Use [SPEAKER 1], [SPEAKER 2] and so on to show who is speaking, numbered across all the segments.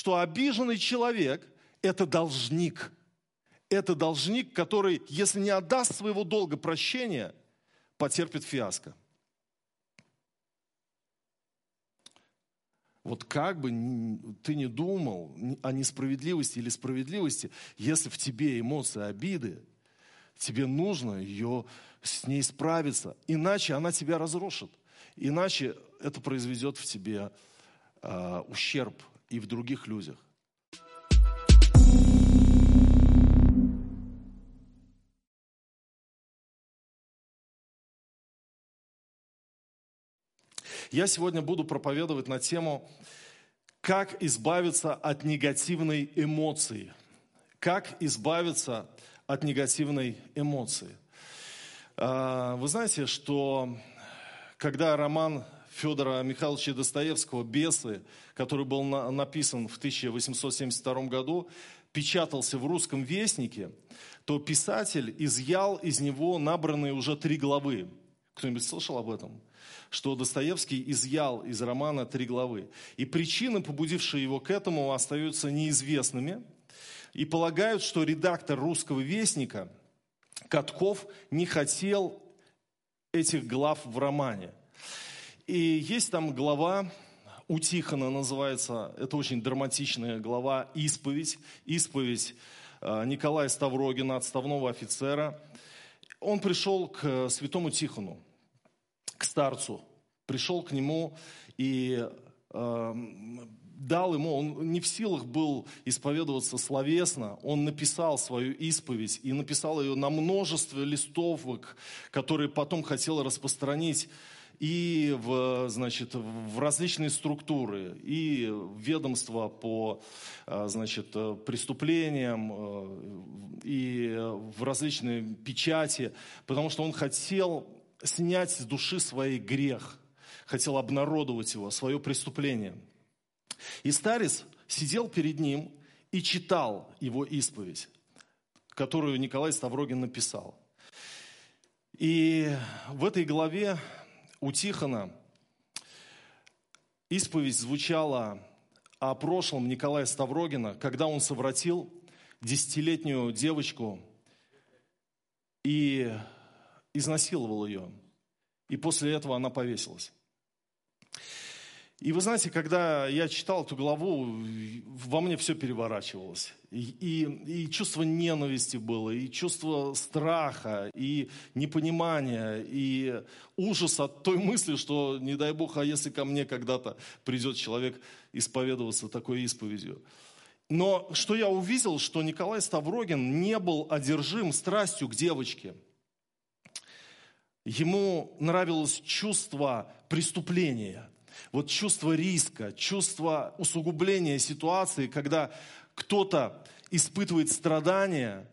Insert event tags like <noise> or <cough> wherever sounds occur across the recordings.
[SPEAKER 1] что обиженный человек – это должник. Это должник, который, если не отдаст своего долга прощения, потерпит фиаско. Вот как бы ты ни думал о несправедливости или справедливости, если в тебе эмоции обиды, тебе нужно ее с ней справиться, иначе она тебя разрушит, иначе это произведет в тебе э, ущерб и в других людях. Я сегодня буду проповедовать на тему, как избавиться от негативной эмоции. Как избавиться от негативной эмоции. А, вы знаете, что когда роман Федора Михайловича Достоевского «Бесы», который был написан в 1872 году, печатался в русском вестнике, то писатель изъял из него набранные уже три главы. Кто-нибудь слышал об этом? что Достоевский изъял из романа три главы. И причины, побудившие его к этому, остаются неизвестными. И полагают, что редактор русского вестника Катков не хотел этих глав в романе. И есть там глава у Тихона называется, это очень драматичная глава «Исповедь». Исповедь э, Николая Ставрогина, отставного офицера. Он пришел к святому Тихону к старцу, пришел к нему и э, дал ему, он не в силах был исповедоваться словесно, он написал свою исповедь и написал ее на множестве листовок, которые потом хотел распространить и в, значит, в различные структуры, и ведомства по э, значит, преступлениям, э, и в различные печати, потому что он хотел снять с души своей грех, хотел обнародовать его, свое преступление. И старец сидел перед ним и читал его исповедь, которую Николай Ставрогин написал. И в этой главе у Тихона исповедь звучала о прошлом Николая Ставрогина, когда он совратил десятилетнюю девочку и изнасиловал ее. И после этого она повесилась. И вы знаете, когда я читал эту главу, во мне все переворачивалось. И, и, и чувство ненависти было, и чувство страха, и непонимания, и ужас от той мысли, что, не дай Бог, а если ко мне когда-то придет человек исповедоваться такой исповедью. Но что я увидел, что Николай Ставрогин не был одержим страстью к девочке – Ему нравилось чувство преступления, вот чувство риска, чувство усугубления ситуации, когда кто-то испытывает страдания,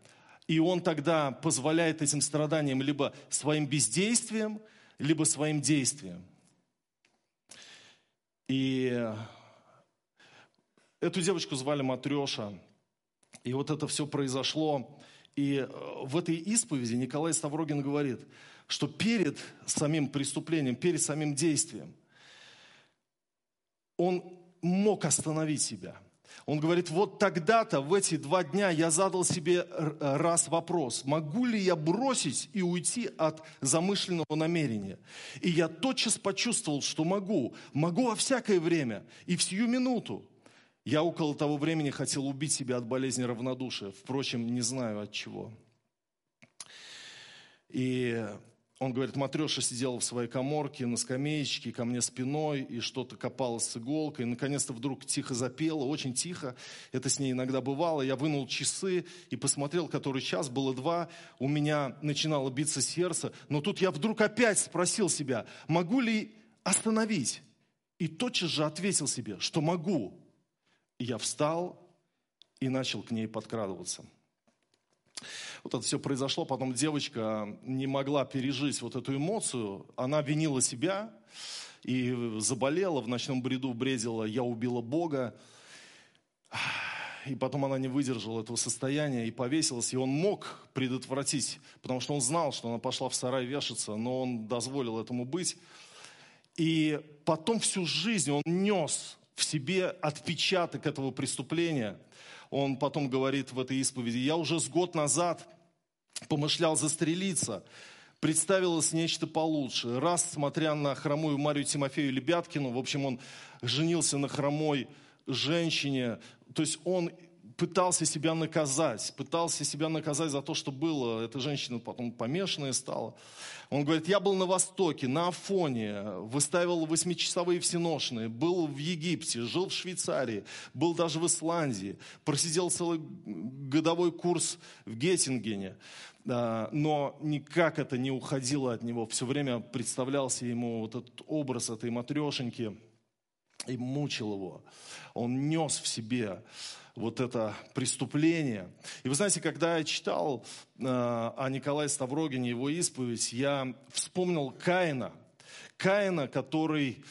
[SPEAKER 1] и он тогда позволяет этим страданиям либо своим бездействием, либо своим действием. И эту девочку звали Матреша. И вот это все произошло. И в этой исповеди Николай Ставрогин говорит – что перед самим преступлением, перед самим действием, он мог остановить себя. Он говорит, вот тогда-то, в эти два дня я задал себе раз вопрос, могу ли я бросить и уйти от замышленного намерения? И я тотчас почувствовал, что могу, могу во всякое время и в сию минуту. Я около того времени хотел убить себя от болезни равнодушия, впрочем, не знаю от чего. И он говорит, Матреша сидела в своей коморке на скамеечке ко мне спиной и что-то копалась с иголкой. И наконец-то вдруг тихо запела, очень тихо. Это с ней иногда бывало. Я вынул часы и посмотрел, который час, было два. У меня начинало биться сердце. Но тут я вдруг опять спросил себя, могу ли остановить? И тотчас же ответил себе, что могу. И я встал и начал к ней подкрадываться. Вот это все произошло, потом девочка не могла пережить вот эту эмоцию, она винила себя и заболела, в ночном бреду бредила «я убила Бога». И потом она не выдержала этого состояния и повесилась. И он мог предотвратить, потому что он знал, что она пошла в сарай вешаться, но он дозволил этому быть. И потом всю жизнь он нес в себе отпечаток этого преступления. Он потом говорит в этой исповеди, я уже с год назад помышлял застрелиться, представилось нечто получше. Раз, смотря на хромую Марию Тимофею Лебяткину, в общем, он женился на хромой женщине, то есть он пытался себя наказать, пытался себя наказать за то, что было. Эта женщина потом помешанная стала. Он говорит, я был на Востоке, на Афоне, выставил восьмичасовые всеношные, был в Египте, жил в Швейцарии, был даже в Исландии, просидел целый годовой курс в Геттингене но никак это не уходило от него. Все время представлялся ему вот этот образ этой матрешеньки и мучил его. Он нес в себе вот это преступление. И вы знаете, когда я читал э, о Николае Ставрогине, его исповедь, я вспомнил Каина. Каина, который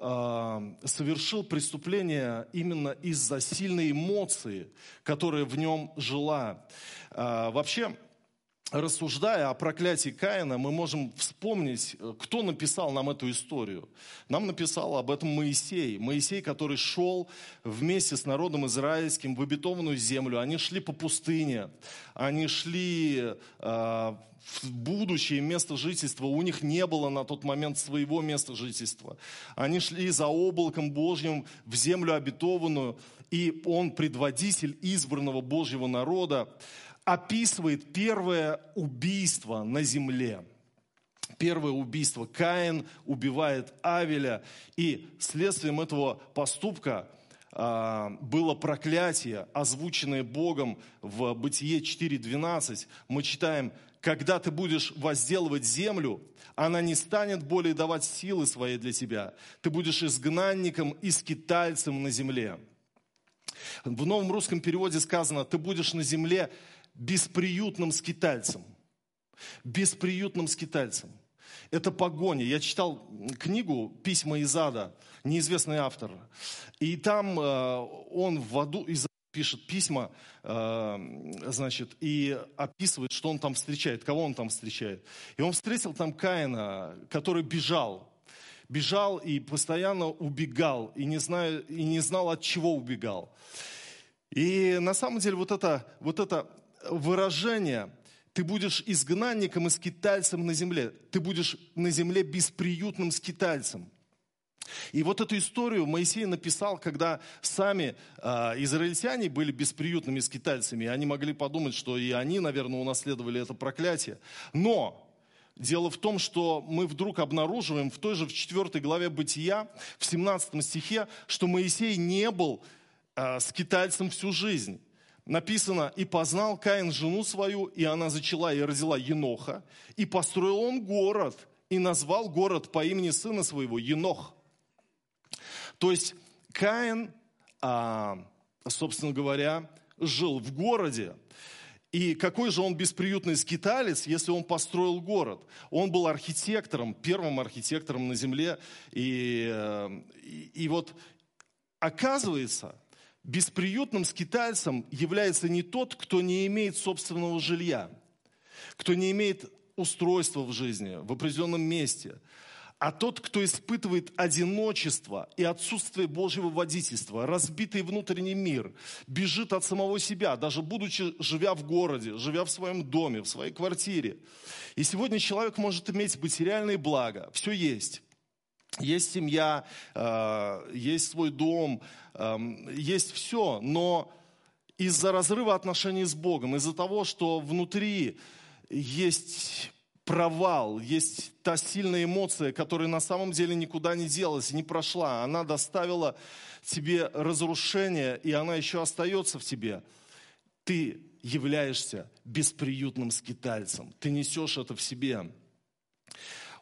[SPEAKER 1] э, совершил преступление именно из-за сильной эмоции, которая в нем жила. Э, вообще, рассуждая о проклятии Каина, мы можем вспомнить, э, кто написал нам эту историю. Нам написал об этом Моисей. Моисей, который шел вместе с народом израильским в обетованную землю. Они шли по пустыне, они шли э, в будущее место жительства. У них не было на тот момент своего места жительства. Они шли за облаком Божьим в землю обетованную. И он предводитель избранного Божьего народа описывает первое убийство на земле. Первое убийство. Каин убивает Авеля. И следствием этого поступка а, было проклятие, озвученное Богом в Бытие 4.12. Мы читаем, когда ты будешь возделывать землю, она не станет более давать силы своей для тебя. Ты будешь изгнанником и скитальцем на земле. В новом русском переводе сказано, ты будешь на земле бесприютным скитальцем. Бесприютным скитальцем. Это погоня. Я читал книгу «Письма из ада», неизвестный автор. И там э, он в аду из пишет письма, э, значит, и описывает, что он там встречает, кого он там встречает. И он встретил там Каина, который бежал. Бежал и постоянно убегал, и не, знаю, и не знал, от чего убегал. И на самом деле вот это, вот это выражение «ты будешь изгнанником и скитальцем на земле», «ты будешь на земле бесприютным скитальцем». И вот эту историю Моисей написал, когда сами э, израильтяне были бесприютными скитальцами. И они могли подумать, что и они, наверное, унаследовали это проклятие. Но Дело в том, что мы вдруг обнаруживаем в той же в 4 главе Бытия, в 17 стихе, что Моисей не был э, скитальцем всю жизнь написано, и познал Каин жену свою, и она зачала и родила Еноха, и построил он город, и назвал город по имени сына своего Енох. То есть Каин, а, собственно говоря, жил в городе, и какой же он бесприютный скиталец, если он построил город? Он был архитектором, первым архитектором на земле. И, э, и, и вот оказывается, бесприютным скитальцем является не тот, кто не имеет собственного жилья, кто не имеет устройства в жизни, в определенном месте, а тот, кто испытывает одиночество и отсутствие Божьего водительства, разбитый внутренний мир, бежит от самого себя, даже будучи, живя в городе, живя в своем доме, в своей квартире. И сегодня человек может иметь материальные блага, все есть. Есть семья, э, есть свой дом, эм, есть все, но из-за разрыва отношений с Богом, из-за того, что внутри есть провал, есть та сильная эмоция, которая на самом деле никуда не делась, не прошла. Она доставила тебе разрушение, и она еще остается в тебе. Ты являешься бесприютным скитальцем. Ты несешь это в себе.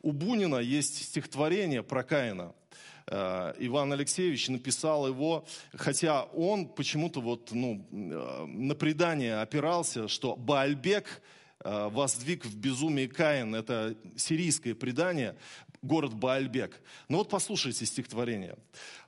[SPEAKER 1] У Бунина есть стихотворение про Каина. Э, Иван Алексеевич написал его, хотя он почему-то вот, ну, э, на предание опирался, что Баальбек воздвиг в безумии Каин. Это сирийское предание, город Баальбек. Ну вот послушайте стихотворение.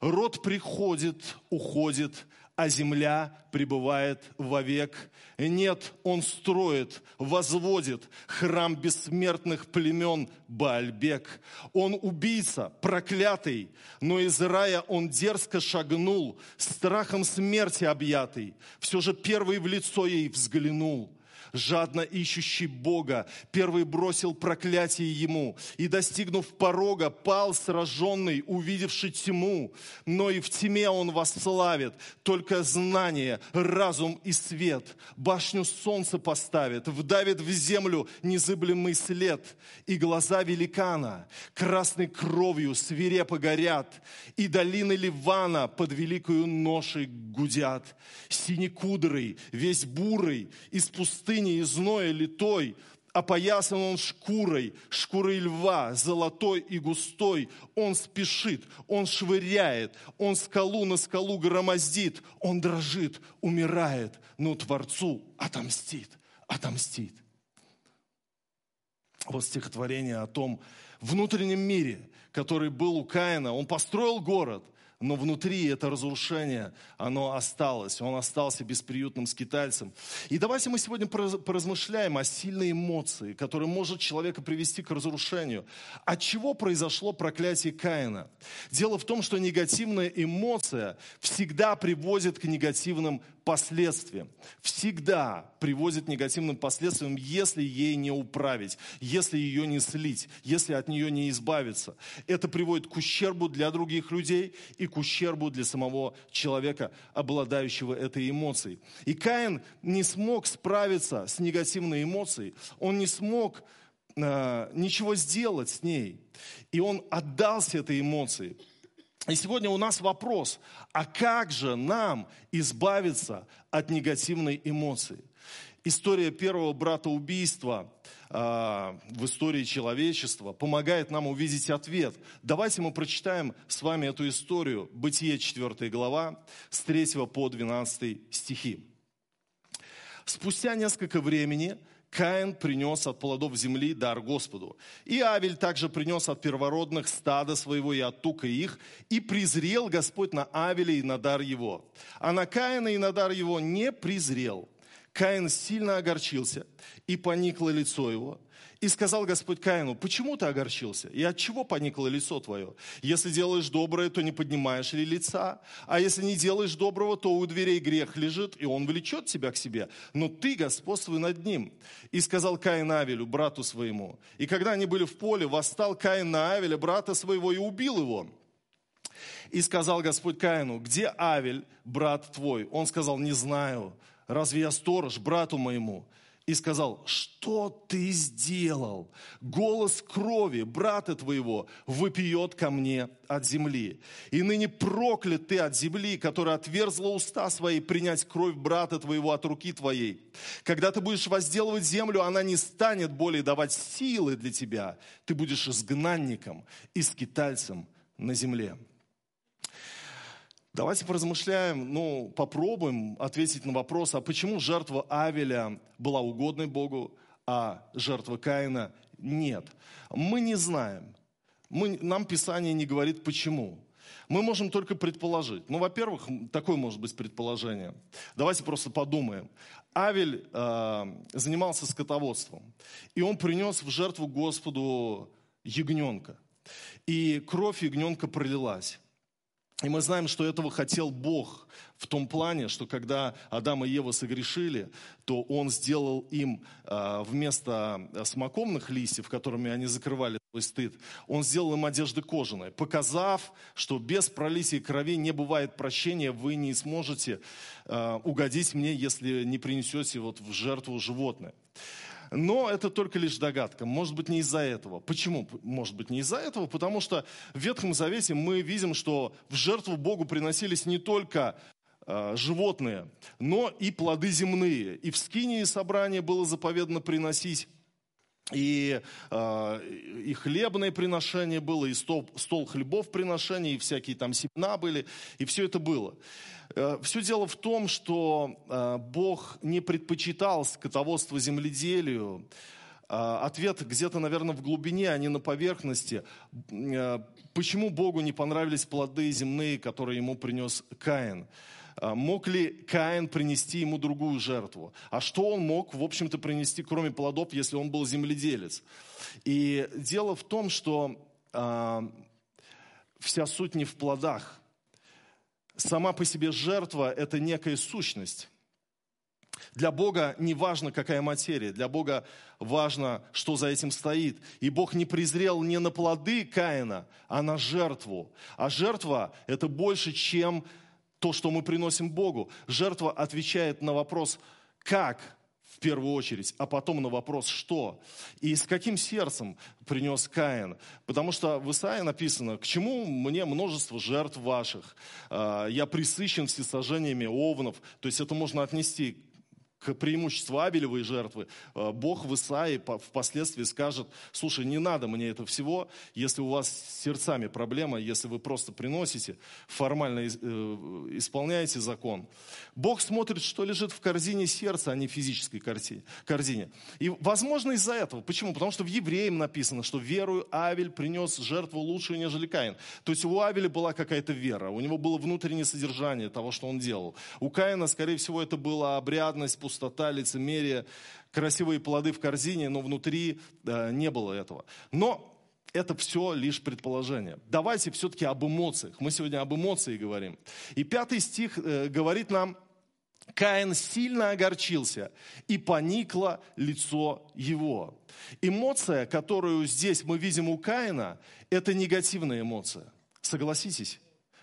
[SPEAKER 1] «Род приходит, уходит, а земля пребывает вовек. Нет, он строит, возводит храм бессмертных племен Баальбек. Он убийца, проклятый, но из рая он дерзко шагнул, страхом смерти объятый. Все же первый в лицо ей взглянул – жадно ищущий Бога, первый бросил проклятие ему, и, достигнув порога, пал сраженный, увидевший тьму. Но и в тьме он восславит, только знание, разум и свет. Башню солнца поставит, вдавит в землю незыблемый след. И глаза великана красной кровью свирепо горят, и долины Ливана под великою ношей гудят. Синекудрый, весь бурый, из пустыни пустыне и зное литой, опоясан он шкурой, шкурой льва, золотой и густой. Он спешит, он швыряет, он скалу на скалу громоздит, он дрожит, умирает, но Творцу отомстит, отомстит. Вот стихотворение о том внутреннем мире, который был у Каина. Он построил город, но внутри это разрушение, оно осталось. Он остался бесприютным скитальцем. И давайте мы сегодня поразмышляем о сильной эмоции, которая может человека привести к разрушению. От чего произошло проклятие Каина? Дело в том, что негативная эмоция всегда приводит к негативным последствиям. Всегда приводит к негативным последствиям, если ей не управить, если ее не слить, если от нее не избавиться. Это приводит к ущербу для других людей и к ущербу для самого человека, обладающего этой эмоцией. И Каин не смог справиться с негативной эмоцией, он не смог э, ничего сделать с ней. И он отдался этой эмоции. И сегодня у нас вопрос, а как же нам избавиться от негативной эмоции? История первого брата убийства э, в истории человечества помогает нам увидеть ответ. Давайте мы прочитаем с вами эту историю. Бытие 4 глава с 3 по 12 стихи. Спустя несколько времени Каин принес от плодов земли дар Господу. И Авель также принес от первородных стада своего и от тука их, и презрел Господь на Авеля и на дар его. А на Каина и на дар его не презрел. Каин сильно огорчился, и поникло лицо его. И сказал Господь Каину, почему ты огорчился? И от чего поникло лицо твое? Если делаешь доброе, то не поднимаешь ли лица? А если не делаешь доброго, то у дверей грех лежит, и он влечет тебя к себе. Но ты господствуй над ним. И сказал Каин Авелю, брату своему. И когда они были в поле, восстал Каин на Авеля, брата своего, и убил его. И сказал Господь Каину, где Авель, брат твой? Он сказал, не знаю. Разве я сторож брату моему? И сказал, что ты сделал? Голос крови брата твоего выпьет ко мне от земли. И ныне проклят ты от земли, которая отверзла уста свои принять кровь брата твоего от руки твоей. Когда ты будешь возделывать землю, она не станет более давать силы для тебя. Ты будешь изгнанником и скитальцем на земле. Давайте поразмышляем, ну, попробуем ответить на вопрос, а почему жертва Авеля была угодной Богу, а жертва Каина нет. Мы не знаем. Мы, нам Писание не говорит почему. Мы можем только предположить. Ну, во-первых, такое может быть предположение. Давайте просто подумаем. Авель э, занимался скотоводством, и он принес в жертву Господу ягненка. И кровь ягненка пролилась. И мы знаем, что этого хотел Бог в том плане, что когда Адам и Ева согрешили, то Он сделал им а, вместо смоковных листьев, которыми они закрывали свой стыд, Он сделал им одежды кожаные, показав, что без пролития крови не бывает прощения, вы не сможете а, угодить мне, если не принесете вот в жертву животное. Но это только лишь догадка. Может быть, не из-за этого. Почему? Может быть, не из-за этого, потому что в Ветхом Завете мы видим, что в жертву Богу приносились не только э, животные, но и плоды земные. И в скинии собрания было заповедано приносить и, э, и хлебное приношение было, и стол, стол хлебов приношения, и всякие там семена были, и все это было. Э, все дело в том, что э, Бог не предпочитал скотоводство земледелию. Э, ответ где-то, наверное, в глубине, а не на поверхности. Почему Богу не понравились плоды земные, которые ему принес Каин? Мог ли Каин принести ему другую жертву? А что он мог, в общем-то, принести, кроме плодов, если он был земледелец? И дело в том, что э, вся суть не в плодах. Сама по себе жертва – это некая сущность. Для Бога не важно, какая материя, для Бога важно, что за этим стоит. И Бог не презрел не на плоды Каина, а на жертву. А жертва – это больше, чем то, что мы приносим Богу. Жертва отвечает на вопрос «как?», в первую очередь, а потом на вопрос «что?». И с каким сердцем принес Каин? Потому что в Исаии написано «К чему мне множество жертв ваших? А, я присыщен всесожжениями овнов». То есть это можно отнести к преимуществу Абелевой жертвы, э, Бог в Исаии впоследствии скажет, слушай, не надо мне это всего, если у вас с сердцами проблема, если вы просто приносите, формально э, исполняете закон. Бог смотрит, что лежит в корзине сердца, а не в физической корзине. И, возможно, из-за этого. Почему? Потому что в Евреям написано, что верую Авель принес жертву лучшую, нежели Каин. То есть у Авеля была какая-то вера, у него было внутреннее содержание того, что он делал. У Каина, скорее всего, это была обрядность, пустота, лицемерие, красивые плоды в корзине, но внутри э, не было этого. Но это все лишь предположение. Давайте все-таки об эмоциях. Мы сегодня об эмоциях говорим. И пятый стих э, говорит нам, Каин сильно огорчился, и поникло лицо его. Эмоция, которую здесь мы видим у Каина, это негативная эмоция. Согласитесь?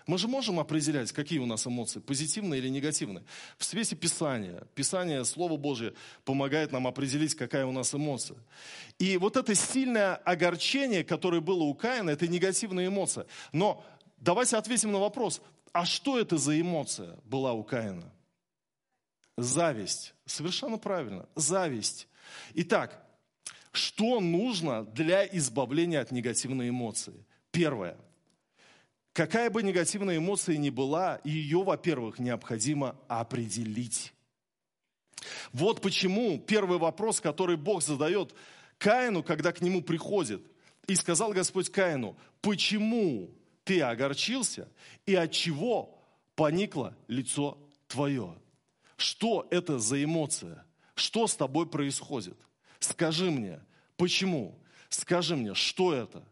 [SPEAKER 1] Мы же можем определять, какие у нас эмоции, позитивные или негативные. В свете Писания, Писание, Слово Божье помогает нам определить, какая у нас эмоция. И вот это сильное огорчение, которое было у Каина, это негативная эмоция. Но давайте ответим на вопрос, а что это за эмоция была у Каина? Зависть. Совершенно правильно. Зависть. Итак, что нужно для избавления от негативной эмоции? Первое – Какая бы негативная эмоция ни была, ее, во-первых, необходимо определить. Вот почему первый вопрос, который Бог задает Каину, когда к нему приходит. И сказал Господь Каину, почему ты огорчился и от чего поникло лицо твое? Что это за эмоция? Что с тобой происходит? Скажи мне, почему? Скажи мне, что это?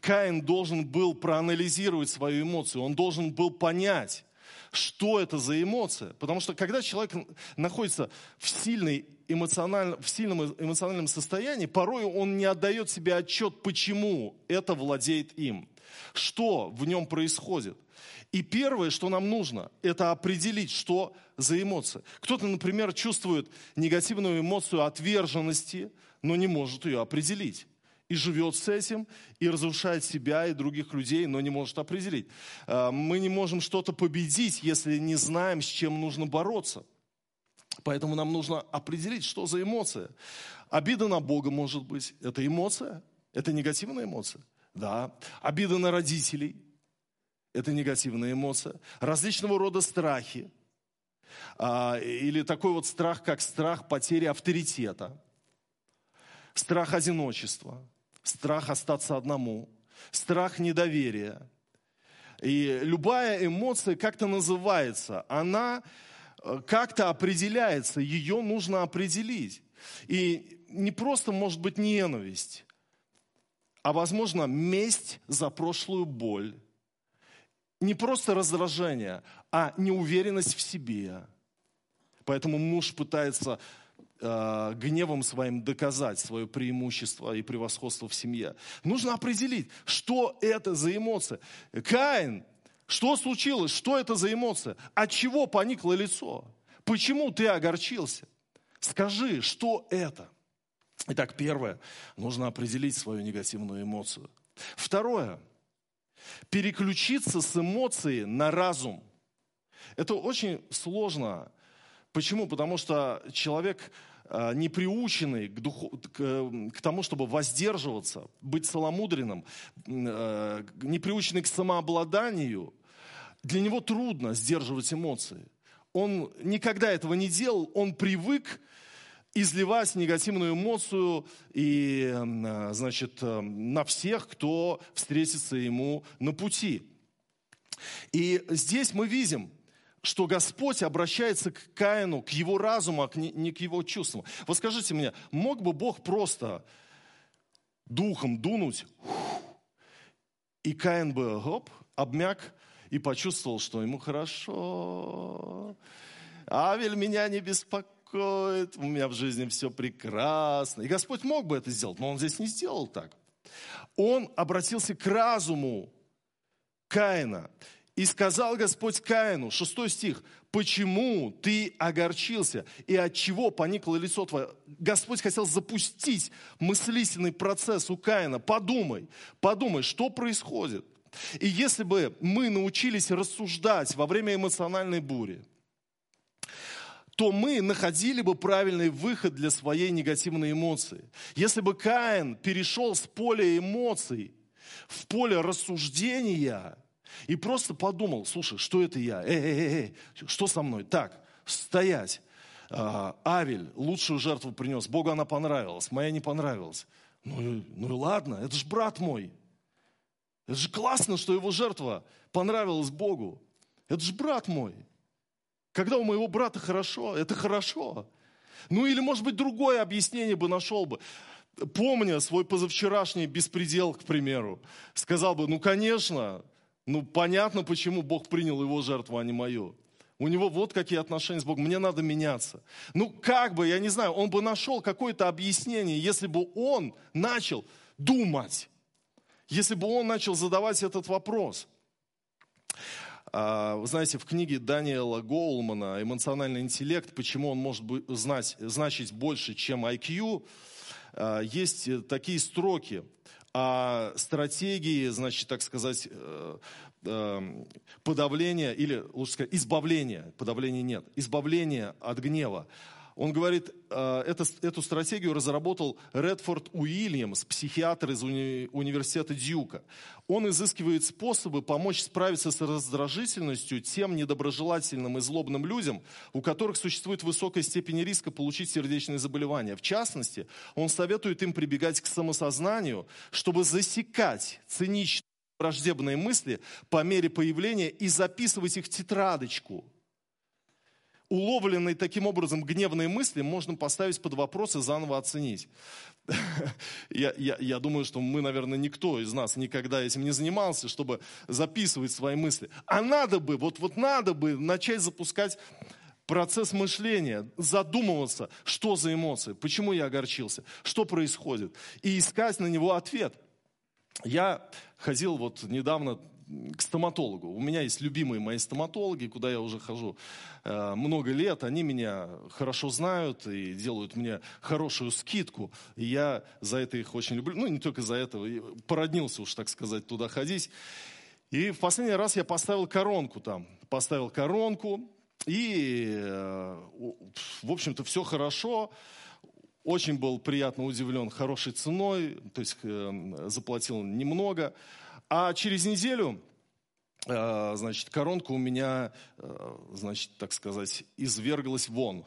[SPEAKER 1] Каин должен был проанализировать свою эмоцию, он должен был понять, что это за эмоция. Потому что когда человек находится в, сильной эмоциональ... в сильном эмоциональном состоянии, порой он не отдает себе отчет, почему это владеет им, что в нем происходит. И первое, что нам нужно, это определить, что за эмоция. Кто-то, например, чувствует негативную эмоцию отверженности, но не может ее определить и живет с этим, и разрушает себя и других людей, но не может определить. А, мы не можем что-то победить, если не знаем, с чем нужно бороться. Поэтому нам нужно определить, что за эмоция. Обида на Бога может быть. Это эмоция? Это негативная эмоция? Да. Обида на родителей? Это негативная эмоция. Различного рода страхи. А, или такой вот страх, как страх потери авторитета. Страх одиночества страх остаться одному, страх недоверия. И любая эмоция как-то называется, она э, как-то определяется, ее нужно определить. И не просто может быть ненависть, а возможно месть за прошлую боль. Не просто раздражение, а неуверенность в себе. Поэтому муж пытается Э, гневом своим доказать свое преимущество и превосходство в семье. Нужно определить, что это за эмоция. Каин, что случилось? Что это за эмоция? От чего поникло лицо? Почему ты огорчился? Скажи, что это? Итак, первое, нужно определить свою негативную эмоцию. Второе, переключиться с эмоции на разум. Это очень сложно. Почему? Потому что человек не приученный к, духу, к, к тому, чтобы воздерживаться, быть целомудренным, э, не приученный к самообладанию, для него трудно сдерживать эмоции. Он никогда этого не делал, он привык изливать негативную эмоцию и, э, значит, на всех, кто встретится ему на пути. И здесь мы видим, что Господь обращается к Каину, к его разуму, а не к его чувствам. Вот скажите мне, мог бы Бог просто духом дунуть, и Каин бы, хоп, обмяк и почувствовал, что ему хорошо. Авель меня не беспокоит, у меня в жизни все прекрасно. И Господь мог бы это сделать, но он здесь не сделал так. Он обратился к разуму Каина. И сказал Господь Каину, шестой стих, почему ты огорчился и от чего поникло лицо твое? Господь хотел запустить мыслительный процесс у Каина. Подумай, подумай, что происходит. И если бы мы научились рассуждать во время эмоциональной бури, то мы находили бы правильный выход для своей негативной эмоции. Если бы Каин перешел с поля эмоций в поле рассуждения и просто подумал, слушай, что это я? Эй, эй, эй, эй что со мной? Так, стоять. А, Авель лучшую жертву принес, Богу она понравилась, моя не понравилась. Ну, ну и ладно, это же брат мой. Это же классно, что его жертва понравилась Богу. Это же брат мой. Когда у моего брата хорошо, это хорошо. Ну или, может быть, другое объяснение бы нашел бы. Помня свой позавчерашний беспредел, к примеру, сказал бы, ну, конечно, ну, понятно, почему Бог принял его жертву, а не мою. У него вот какие отношения с Богом. Мне надо меняться. Ну, как бы, я не знаю, он бы нашел какое-то объяснение, если бы он начал думать, если бы он начал задавать этот вопрос. А, вы знаете, в книге Даниэла Гоулмана «Эмоциональный интеллект. Почему он может знать, значить больше, чем IQ», а, есть такие строки о стратегии, значит, так сказать, э, э, подавления или, лучше сказать, избавления, подавления нет, избавления от гнева. Он говорит, это, эту стратегию разработал Редфорд Уильямс, психиатр из уни, университета Дьюка. Он изыскивает способы помочь справиться с раздражительностью тем недоброжелательным и злобным людям, у которых существует высокая степень риска получить сердечные заболевания. В частности, он советует им прибегать к самосознанию, чтобы засекать циничные враждебные мысли по мере появления и записывать их в тетрадочку – уловленные таким образом гневные мысли можно поставить под вопрос и заново оценить. <laughs> Я, я, я думаю, что мы, наверное, никто из нас никогда этим не занимался, чтобы записывать свои мысли. А надо бы, вот, вот надо бы начать запускать процесс мышления, задумываться, что за эмоции, почему я огорчился, что происходит, и искать на него ответ. Я ходил вот недавно к стоматологу. У меня есть любимые мои стоматологи, куда я уже хожу э, много лет. Они меня хорошо знают и делают мне хорошую скидку. И я за это их очень люблю. Ну, не только за это. Породнился уж, так сказать, туда ходить. И в последний раз я поставил коронку там. Поставил коронку. И, э, в общем-то, все хорошо. Очень был приятно удивлен хорошей ценой. То есть э, заплатил немного. А через неделю, э, значит, коронка у меня, э, значит, так сказать, изверглась вон.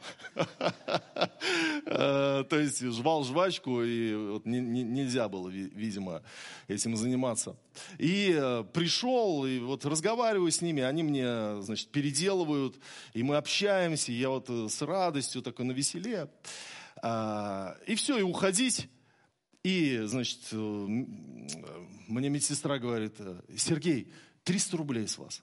[SPEAKER 1] Э, то есть жвал жвачку, и нельзя было, видимо, этим заниматься. И пришел, и вот разговариваю с ними, они мне, значит, переделывают, и мы общаемся, я вот с радостью такой на веселе. И все, и уходить и, значит, э, мне медсестра говорит, э, Сергей, 300 рублей с вас.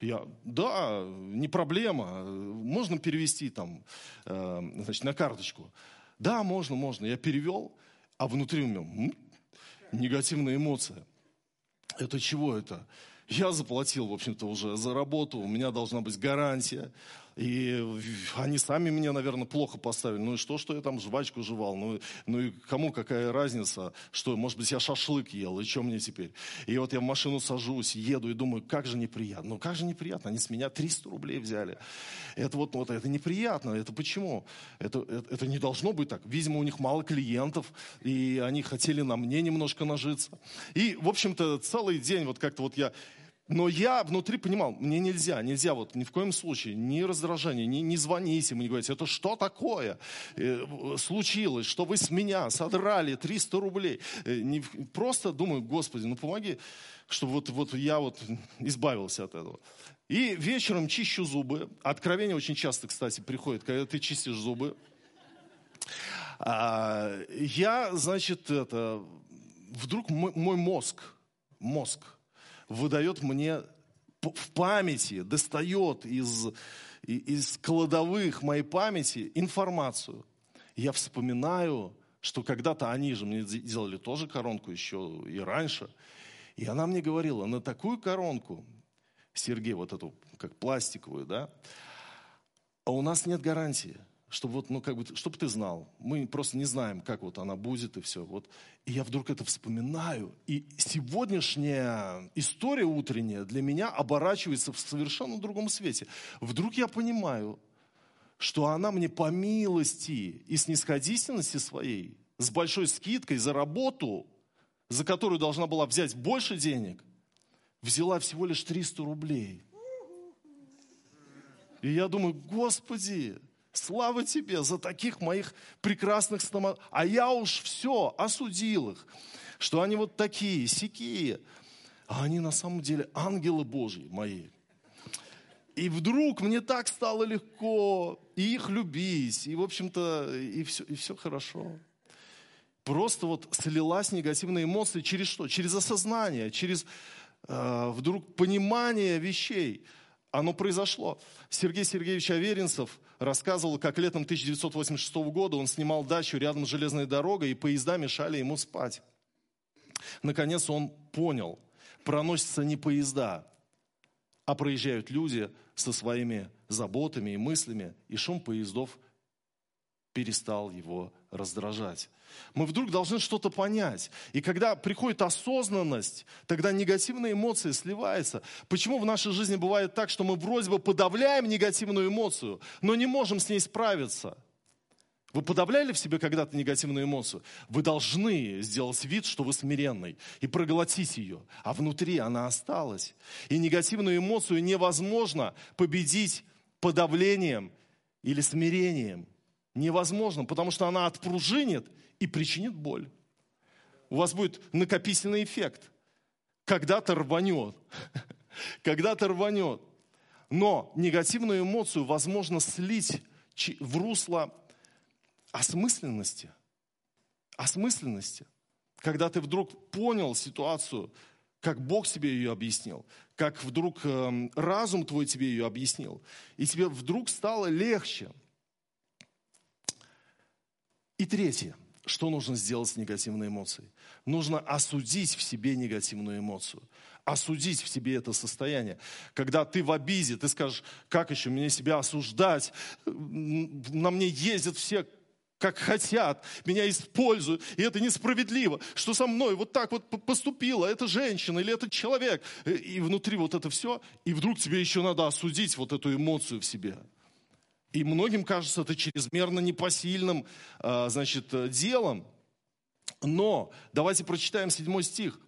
[SPEAKER 1] Я, да, не проблема, можно перевести там, э, значит, на карточку. Да, можно, можно. Я перевел, а внутри у меня негативная эмоция. Это чего это? Я заплатил, в общем-то, уже за работу, у меня должна быть гарантия. И они сами меня, наверное, плохо поставили. Ну и что, что я там жвачку жевал? Ну, ну и кому какая разница? Что, может быть, я шашлык ел, и что мне теперь? И вот я в машину сажусь, еду и думаю, как же неприятно. Ну как же неприятно, они с меня 300 рублей взяли. Это вот, вот это неприятно. Это почему? Это, это, это не должно быть так. Видимо, у них мало клиентов, и они хотели на мне немножко нажиться. И, в общем-то, целый день вот как-то вот я Но я внутри понимал, мне нельзя, нельзя вот ни в коем случае, ни раздражение, ни, не звоните ему, не говорите, это что такое э, случилось, что вы с меня содрали 300 рублей. Э, не, просто думаю, Господи, ну помоги, чтобы вот, вот я вот избавился от этого. И вечером чищу зубы. Откровение очень часто, кстати, приходит, когда ты чистишь зубы. А, я, значит, это, вдруг мой, мой мозг, мозг выдает мне в памяти, достает из, из кладовых моей памяти информацию. Я вспоминаю, что когда-то они же мне делали тоже коронку еще и раньше. И она мне говорила, на такую коронку, Сергей, вот эту, как пластиковую, да, а у нас нет гарантии – чтобы вот, ну, как бы, чтобы ты знал. Мы просто не знаем, как вот она будет и все. Вот. И я вдруг это вспоминаю. И сегодняшняя история утренняя для меня оборачивается в совершенно другом свете. Вдруг я понимаю, что она мне по милости и снисходительности своей, с большой скидкой за работу, за которую должна была взять больше денег, взяла всего лишь 300 рублей. И я думаю, Господи, Слава тебе за таких моих прекрасных стоматологов. А я уж все осудил их, что они вот такие, сякие. А они на самом деле ангелы Божьи мои. И вдруг мне так стало легко и их любить, и, в общем-то, и все, и все хорошо. Просто вот слилась негативная эмоция через что? Через осознание, через э, вдруг понимание вещей. Оно произошло. Сергей Сергеевич Аверинцев – рассказывал, как летом 1986 года он снимал дачу рядом с железной дорогой, и поезда мешали ему спать. Наконец он понял, проносятся не поезда, а проезжают люди со своими заботами и мыслями, и шум поездов перестал его раздражать. Мы вдруг должны что-то понять. И когда приходит осознанность, тогда негативные эмоции сливаются. Почему в нашей жизни бывает так, что мы вроде бы подавляем негативную эмоцию, но не можем с ней справиться? Вы подавляли в себе когда-то негативную эмоцию? Вы должны сделать вид, что вы смиренный, и проглотить ее. А внутри она осталась. И негативную эмоцию невозможно победить подавлением или смирением. Невозможно, потому что она отпружинит и причинит боль. У вас будет накопительный эффект. Когда-то рванет. <laughs> Когда-то рванет. Но негативную эмоцию возможно слить в русло осмысленности. Осмысленности. Когда ты вдруг понял ситуацию, как Бог себе ее объяснил, как вдруг э, разум твой тебе ее объяснил, и тебе вдруг стало легче. И третье. Что нужно сделать с негативной эмоцией? Нужно осудить в себе негативную эмоцию. Осудить в себе это состояние. Когда ты в обиде, ты скажешь, как еще мне себя осуждать? На мне ездят все как хотят, меня используют, и это несправедливо, что со мной вот так вот поступила эта женщина или этот человек. И внутри вот это все, и вдруг тебе еще надо осудить вот эту эмоцию в себе. И многим кажется это чрезмерно непосильным а, значит, делом. Но давайте прочитаем седьмой стих.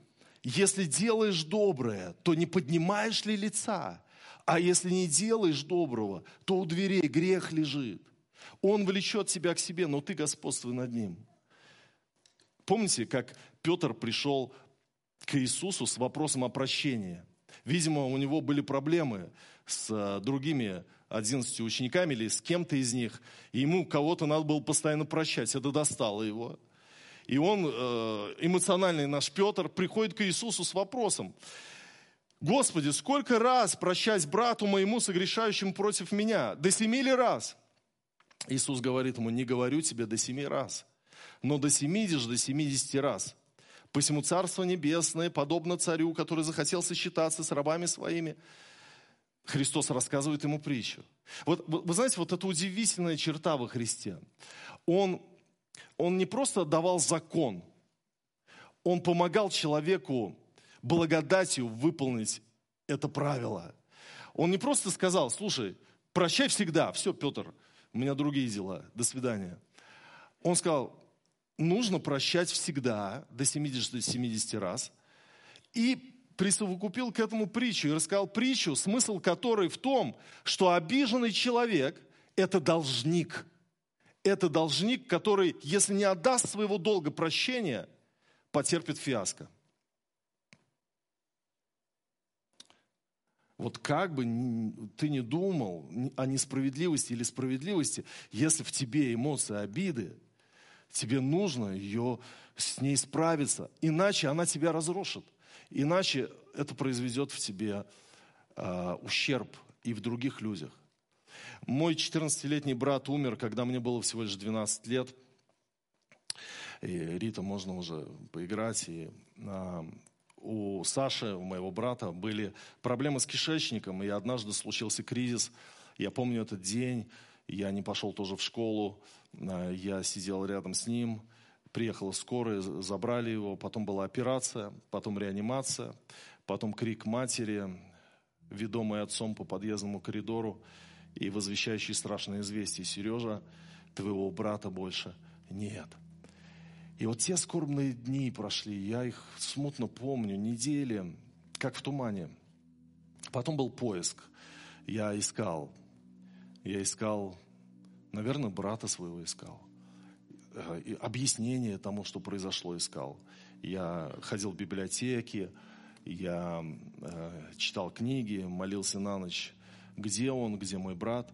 [SPEAKER 1] Если делаешь доброе, то не поднимаешь ли лица? А если не делаешь доброго, то у дверей грех лежит. Он влечет тебя к себе, но ты господствуй над ним. Помните, как Петр пришел к Иисусу с вопросом о прощении? Видимо, у него были проблемы с а, другими 11 учениками или с кем-то из них, и ему кого-то надо было постоянно прощать, это достало его. И он, э, эмоциональный наш Петр, приходит к Иисусу с вопросом, Господи, сколько раз прощать брату моему, согрешающему против меня? До семи ли раз? Иисус говорит ему, не говорю тебе до семи раз, но до семидишь, до семидесяти раз. Посему Царство Небесное, подобно царю, который захотел сосчитаться с рабами своими, Христос рассказывает ему притчу. Вот, вы знаете, вот эта удивительная черта во Христе. Он, он не просто давал закон, он помогал человеку благодатью выполнить это правило. Он не просто сказал, слушай, прощай всегда, все, Петр, у меня другие дела, до свидания. Он сказал, нужно прощать всегда, до 70, до 70 раз, и присовокупил к этому притчу и рассказал притчу, смысл которой в том, что обиженный человек – это должник. Это должник, который, если не отдаст своего долга прощения, потерпит фиаско. Вот как бы ты ни думал о несправедливости или справедливости, если в тебе эмоции обиды, тебе нужно ее с ней справиться, иначе она тебя разрушит. Иначе это произведет в тебе э, ущерб и в других людях. Мой 14-летний брат умер, когда мне было всего лишь 12 лет. И Рита, можно уже поиграть. И, э, у Саши, у моего брата, были проблемы с кишечником, и однажды случился кризис. Я помню этот день, я не пошел тоже в школу, я сидел рядом с ним, приехала скорая, забрали его, потом была операция, потом реанимация, потом крик матери, ведомый отцом по подъездному коридору и возвещающий страшное известие, Сережа, твоего брата больше нет – и вот те скорбные дни прошли, я их смутно помню, недели, как в тумане. Потом был поиск. Я искал. Я искал, наверное, брата своего искал. Э, объяснение тому, что произошло, искал. Я ходил в библиотеки, я э, читал книги, молился на ночь, где он, где мой брат.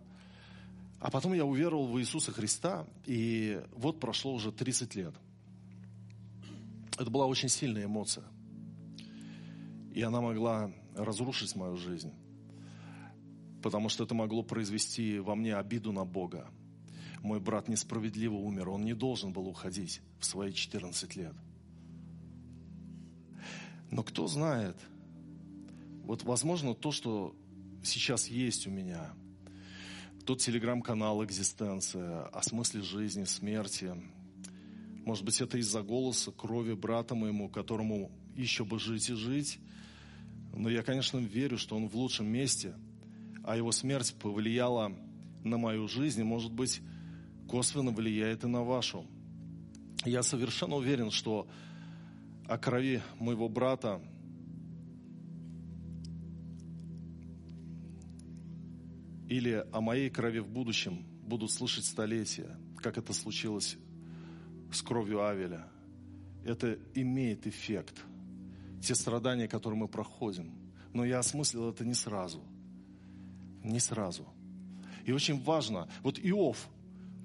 [SPEAKER 1] А потом я уверовал в Иисуса Христа, и вот прошло уже 30 лет – это была очень сильная эмоция. И она могла разрушить мою жизнь. Потому что это могло произвести во мне обиду на Бога. Мой брат несправедливо умер. Он не должен был уходить в свои 14 лет. Но кто знает, вот возможно то, что сейчас есть у меня, тот телеграм-канал «Экзистенция» о смысле жизни, смерти, может быть, это из-за голоса, крови брата моему, которому еще бы жить и жить. Но я, конечно, верю, что он в лучшем месте, а его смерть повлияла на мою жизнь и, может быть, косвенно влияет и на вашу. Я совершенно уверен, что о крови моего брата или о моей крови в будущем будут слышать столетия, как это случилось с кровью Авеля, это имеет эффект. Те страдания, которые мы проходим. Но я осмыслил это не сразу. Не сразу. И очень важно, вот Иов,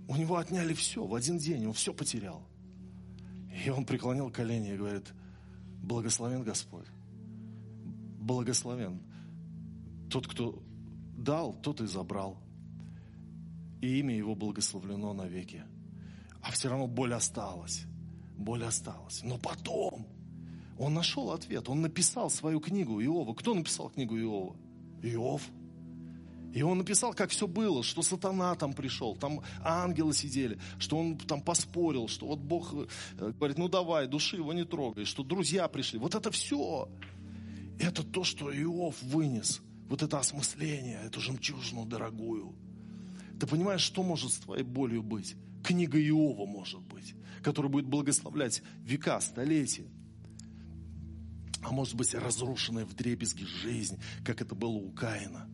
[SPEAKER 1] у него отняли все в один день, он все потерял. И он преклонил колени и говорит, благословен Господь. Благословен. Тот, кто дал, тот и забрал. И имя его благословлено навеки. А все равно боль осталась. Боль осталась. Но потом он нашел ответ. Он написал свою книгу Иова. Кто написал книгу Иова? Иов. И он написал, как все было, что сатана там пришел, там ангелы сидели, что он там поспорил, что вот Бог э, говорит, ну давай, души его не трогай, что друзья пришли. Вот это все. Это то, что Иов вынес. Вот это осмысление, эту жемчужину дорогую. Ты понимаешь, что может с твоей болью быть? книга Иова, может быть, которая будет благословлять века, столетия. А может быть, разрушенная в дребезги жизнь, как это было у Каина.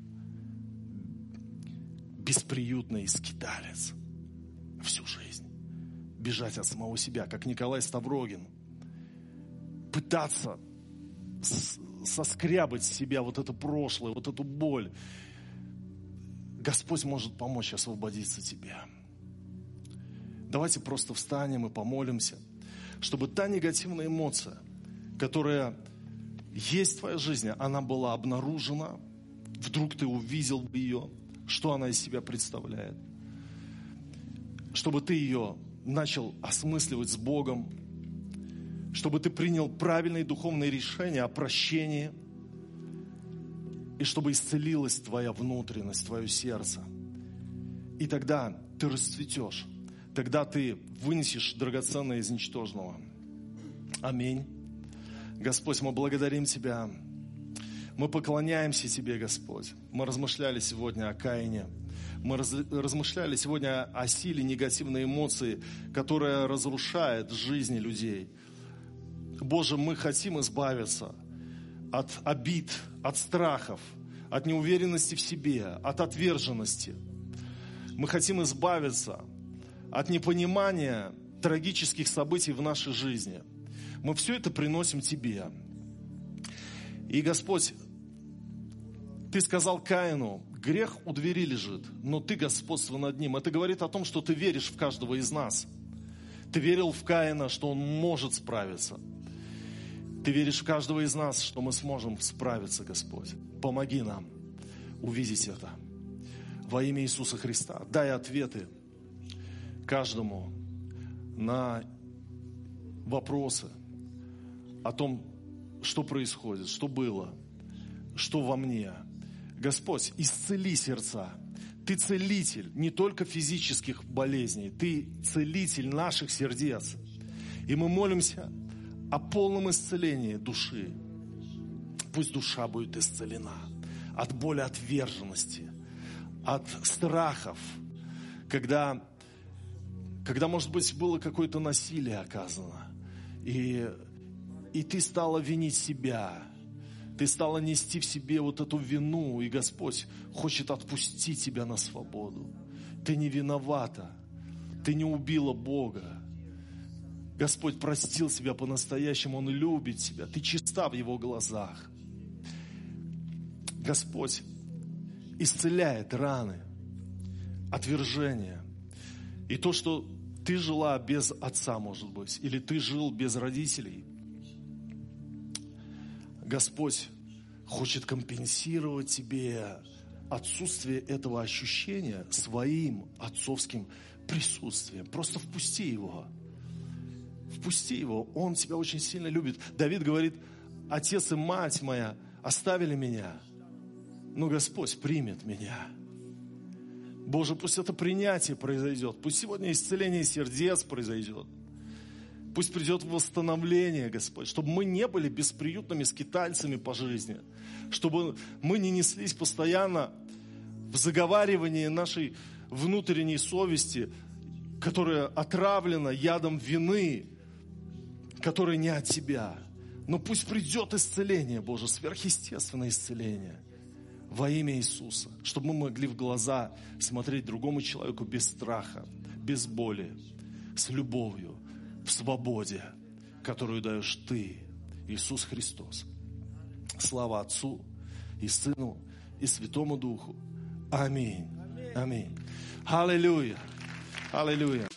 [SPEAKER 1] Бесприютный скиталец всю жизнь. Бежать от самого себя, как Николай Ставрогин. Пытаться соскрябать с себя вот это прошлое, вот эту боль. Господь может помочь освободиться тебя. Давайте просто встанем и помолимся, чтобы та негативная эмоция, которая есть в твоей жизни, она была обнаружена, вдруг ты увидел ее, что она из себя представляет, чтобы ты ее начал осмысливать с Богом, чтобы ты принял правильные духовные решения о прощении, и чтобы исцелилась твоя внутренность, твое сердце. И тогда ты расцветешь тогда ты вынесешь драгоценное из ничтожного. Аминь. Господь, мы благодарим Тебя. Мы поклоняемся Тебе, Господь. Мы размышляли сегодня о Каине. Мы раз, размышляли сегодня о силе негативной эмоции, которая разрушает жизни людей. Боже, мы хотим избавиться от обид, от страхов, от неуверенности в себе, от отверженности. Мы хотим избавиться от непонимания трагических событий в нашей жизни. Мы все это приносим Тебе. И, Господь, Ты сказал Каину, грех у двери лежит, но Ты господство над ним. Это говорит о том, что Ты веришь в каждого из нас. Ты верил в Каина, что он может справиться. Ты веришь в каждого из нас, что мы сможем справиться, Господь. Помоги нам увидеть это. Во имя Иисуса Христа. Дай ответы каждому на вопросы о том, что происходит, что было, что во мне. Господь, исцели сердца. Ты целитель не только физических болезней, ты целитель наших сердец. И мы молимся о полном исцелении души. Пусть душа будет исцелена от боли отверженности, от страхов, когда когда, может быть, было какое-то насилие оказано, и, и ты стала винить себя, ты стала нести в себе вот эту вину, и Господь хочет отпустить тебя на свободу. Ты не виновата, ты не убила Бога. Господь простил тебя по-настоящему, Он любит тебя, ты чиста в Его глазах. Господь исцеляет раны, отвержения – и то, что ты жила без отца, может быть, или ты жил без родителей, Господь хочет компенсировать тебе отсутствие этого ощущения своим отцовским присутствием. Просто впусти его. Впусти его. Он тебя очень сильно любит. Давид говорит, отец и мать моя оставили меня, но Господь примет меня. Боже, пусть это принятие произойдет. Пусть сегодня исцеление сердец произойдет. Пусть придет восстановление, Господь, чтобы мы не были бесприютными скитальцами по жизни, чтобы мы не неслись постоянно в заговаривании нашей внутренней совести, которая отравлена ядом вины, которая не от Тебя. Но пусть придет исцеление, Боже, сверхъестественное исцеление – во имя Иисуса, чтобы мы могли в глаза смотреть другому человеку без страха, без боли, с любовью, в свободе, которую даешь Ты, Иисус Христос. Слава Отцу и Сыну и Святому Духу. Аминь. Аминь. Аллилуйя. Аллилуйя.